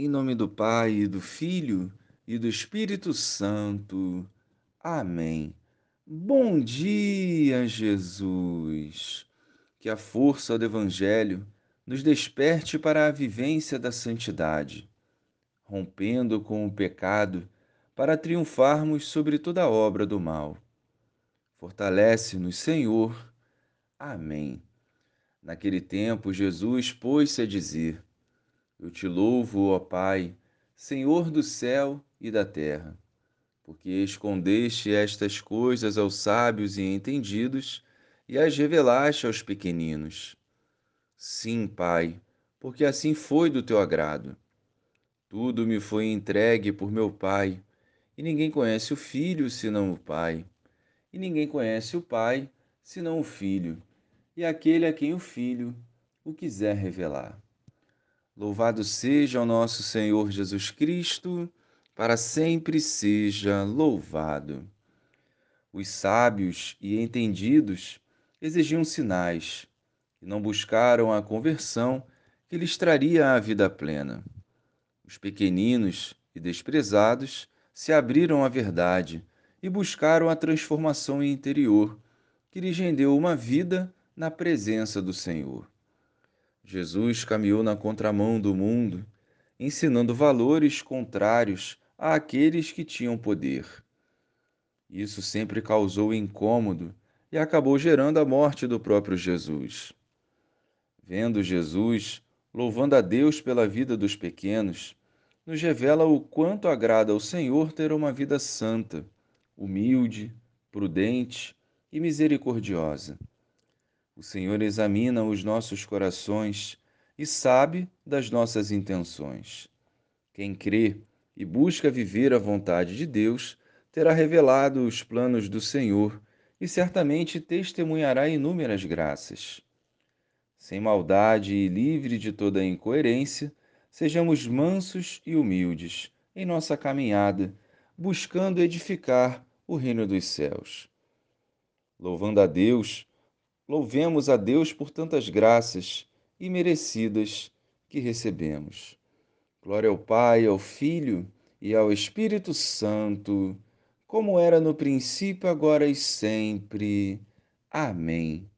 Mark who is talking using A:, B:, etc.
A: Em nome do Pai, e do Filho e do Espírito Santo. Amém. Bom dia, Jesus. Que a força do Evangelho nos desperte para a vivência da santidade, rompendo com o pecado para triunfarmos sobre toda obra do mal. Fortalece-nos, Senhor. Amém. Naquele tempo, Jesus pôs-se a dizer: eu te louvo, ó Pai, Senhor do céu e da terra, porque escondeste estas coisas aos sábios e entendidos e as revelaste aos pequeninos. Sim, Pai, porque assim foi do teu agrado. Tudo me foi entregue por meu Pai, e ninguém conhece o Filho senão o Pai, e ninguém conhece o Pai senão o Filho, e aquele a quem o Filho o quiser revelar. Louvado seja o nosso Senhor Jesus Cristo, para sempre seja louvado. Os sábios e entendidos exigiam sinais e não buscaram a conversão que lhes traria a vida plena. Os pequeninos e desprezados se abriram à verdade e buscaram a transformação interior que lhes rendeu uma vida na presença do Senhor. Jesus caminhou na contramão do mundo, ensinando valores contrários àqueles que tinham poder. Isso sempre causou incômodo e acabou gerando a morte do próprio Jesus. Vendo Jesus, louvando a Deus pela vida dos pequenos, nos revela o quanto agrada ao Senhor ter uma vida santa, humilde, prudente e misericordiosa. O Senhor examina os nossos corações e sabe das nossas intenções. Quem crê e busca viver a vontade de Deus terá revelado os planos do Senhor e certamente testemunhará inúmeras graças. Sem maldade e livre de toda incoerência, sejamos mansos e humildes em nossa caminhada, buscando edificar o reino dos céus. Louvando a Deus, Louvemos a Deus por tantas graças imerecidas que recebemos. Glória ao Pai, ao Filho e ao Espírito Santo, como era no princípio, agora e sempre. Amém.